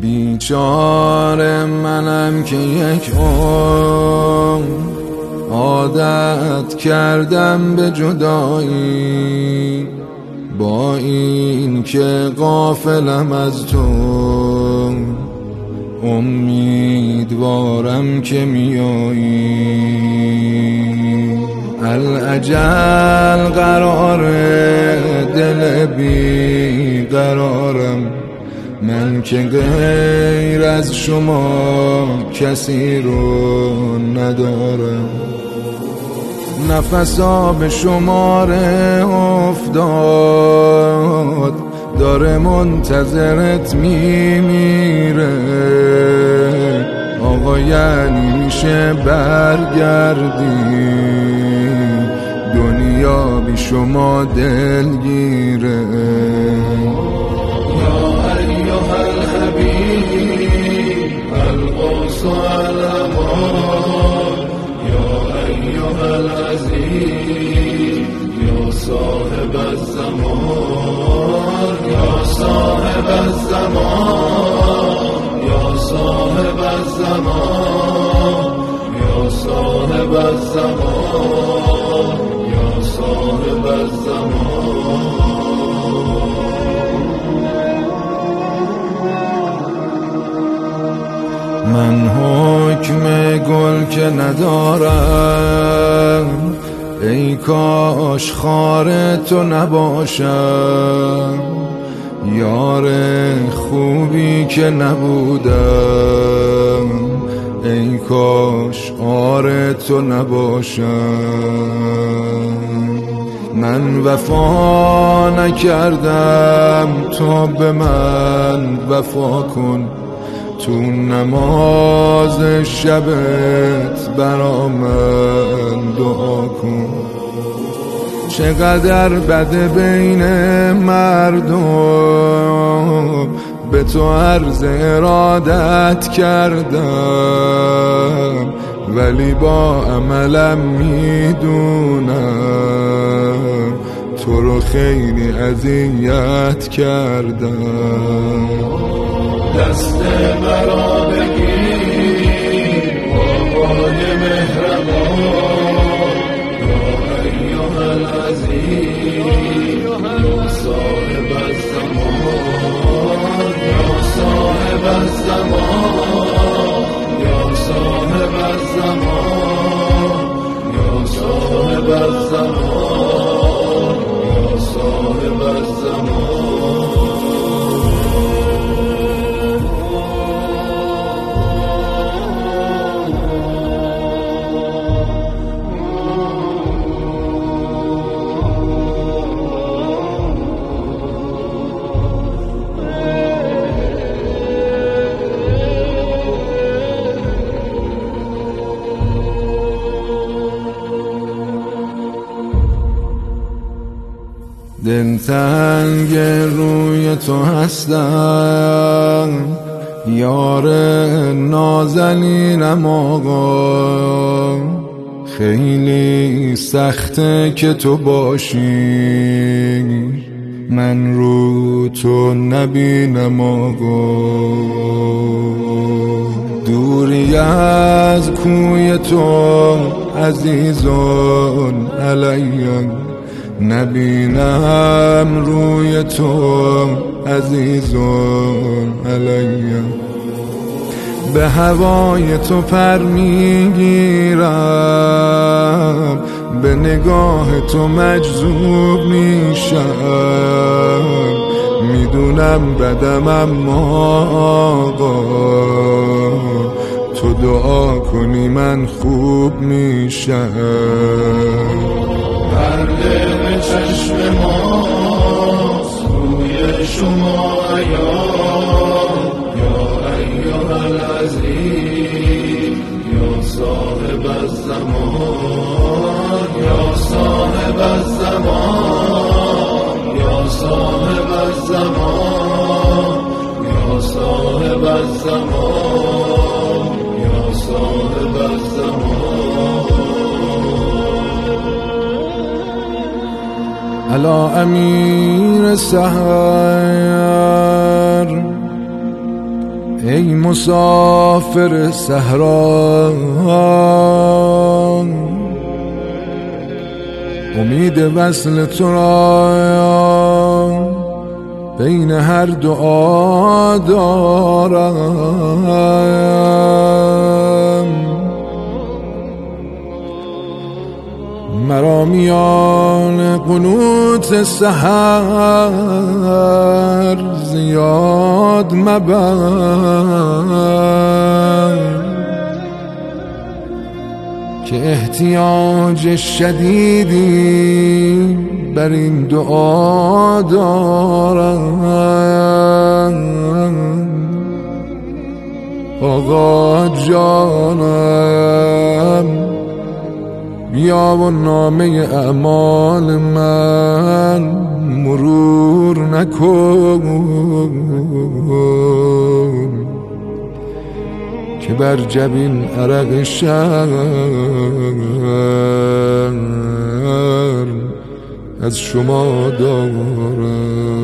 بیچاره منم که یک عمر عادت کردم به جدایی. با این که قافلم از تو امیدوارم که میایی. العجل قرار دل بی قرارم من که غیر از شما کسی رو ندارم. نفسا به شماره افتاد داره منتظرت میمیره. آقا یعنی میشه برگردی. دنیا بی شما دلگیره. الامان یا یا صاحب الزمان یا صاحب الزمان یا صاحب الزمان یا صاحب الزمان. من حکم گل که ندارم ای کاش خار تو نباشم یار خوبی که نبودم ای کاش آر تو نباشم. من وفا نکردم تو به من وفا کن. تو نماز شبت برا من دعا کن. چقدر بده بین مردم به تو عرض ارادت کردم ولی با عملم می‌دونم تو رو خیلی اذیت کردم. دست مرا بگیر بابای مهربان دلتنگ روی تو هستم. یار نازنینم آقا. خیلی سخته که تو باشی. من رو تو نبینم آقا. دوری از کوی تو عزیزان علیم نبینم روی تو عزیزان علیم به هوای تو پر می‌گیرم به نگاه تو مجذوب میشم. می‌دونم بدم اما آقا تو دعا کنی من خوب میشم. Dymy علا امیر سهر ای مسافر صحرا امید وصل تو را بین هر دعا دارم. مرا میان قنوت سحر زیاد مبر. که احتیاج شدیدی بر این دعا دارم. آقا جانم بیا و نامه اعمال من مرور نکن که بر جبین عرق شرم از شما دارم.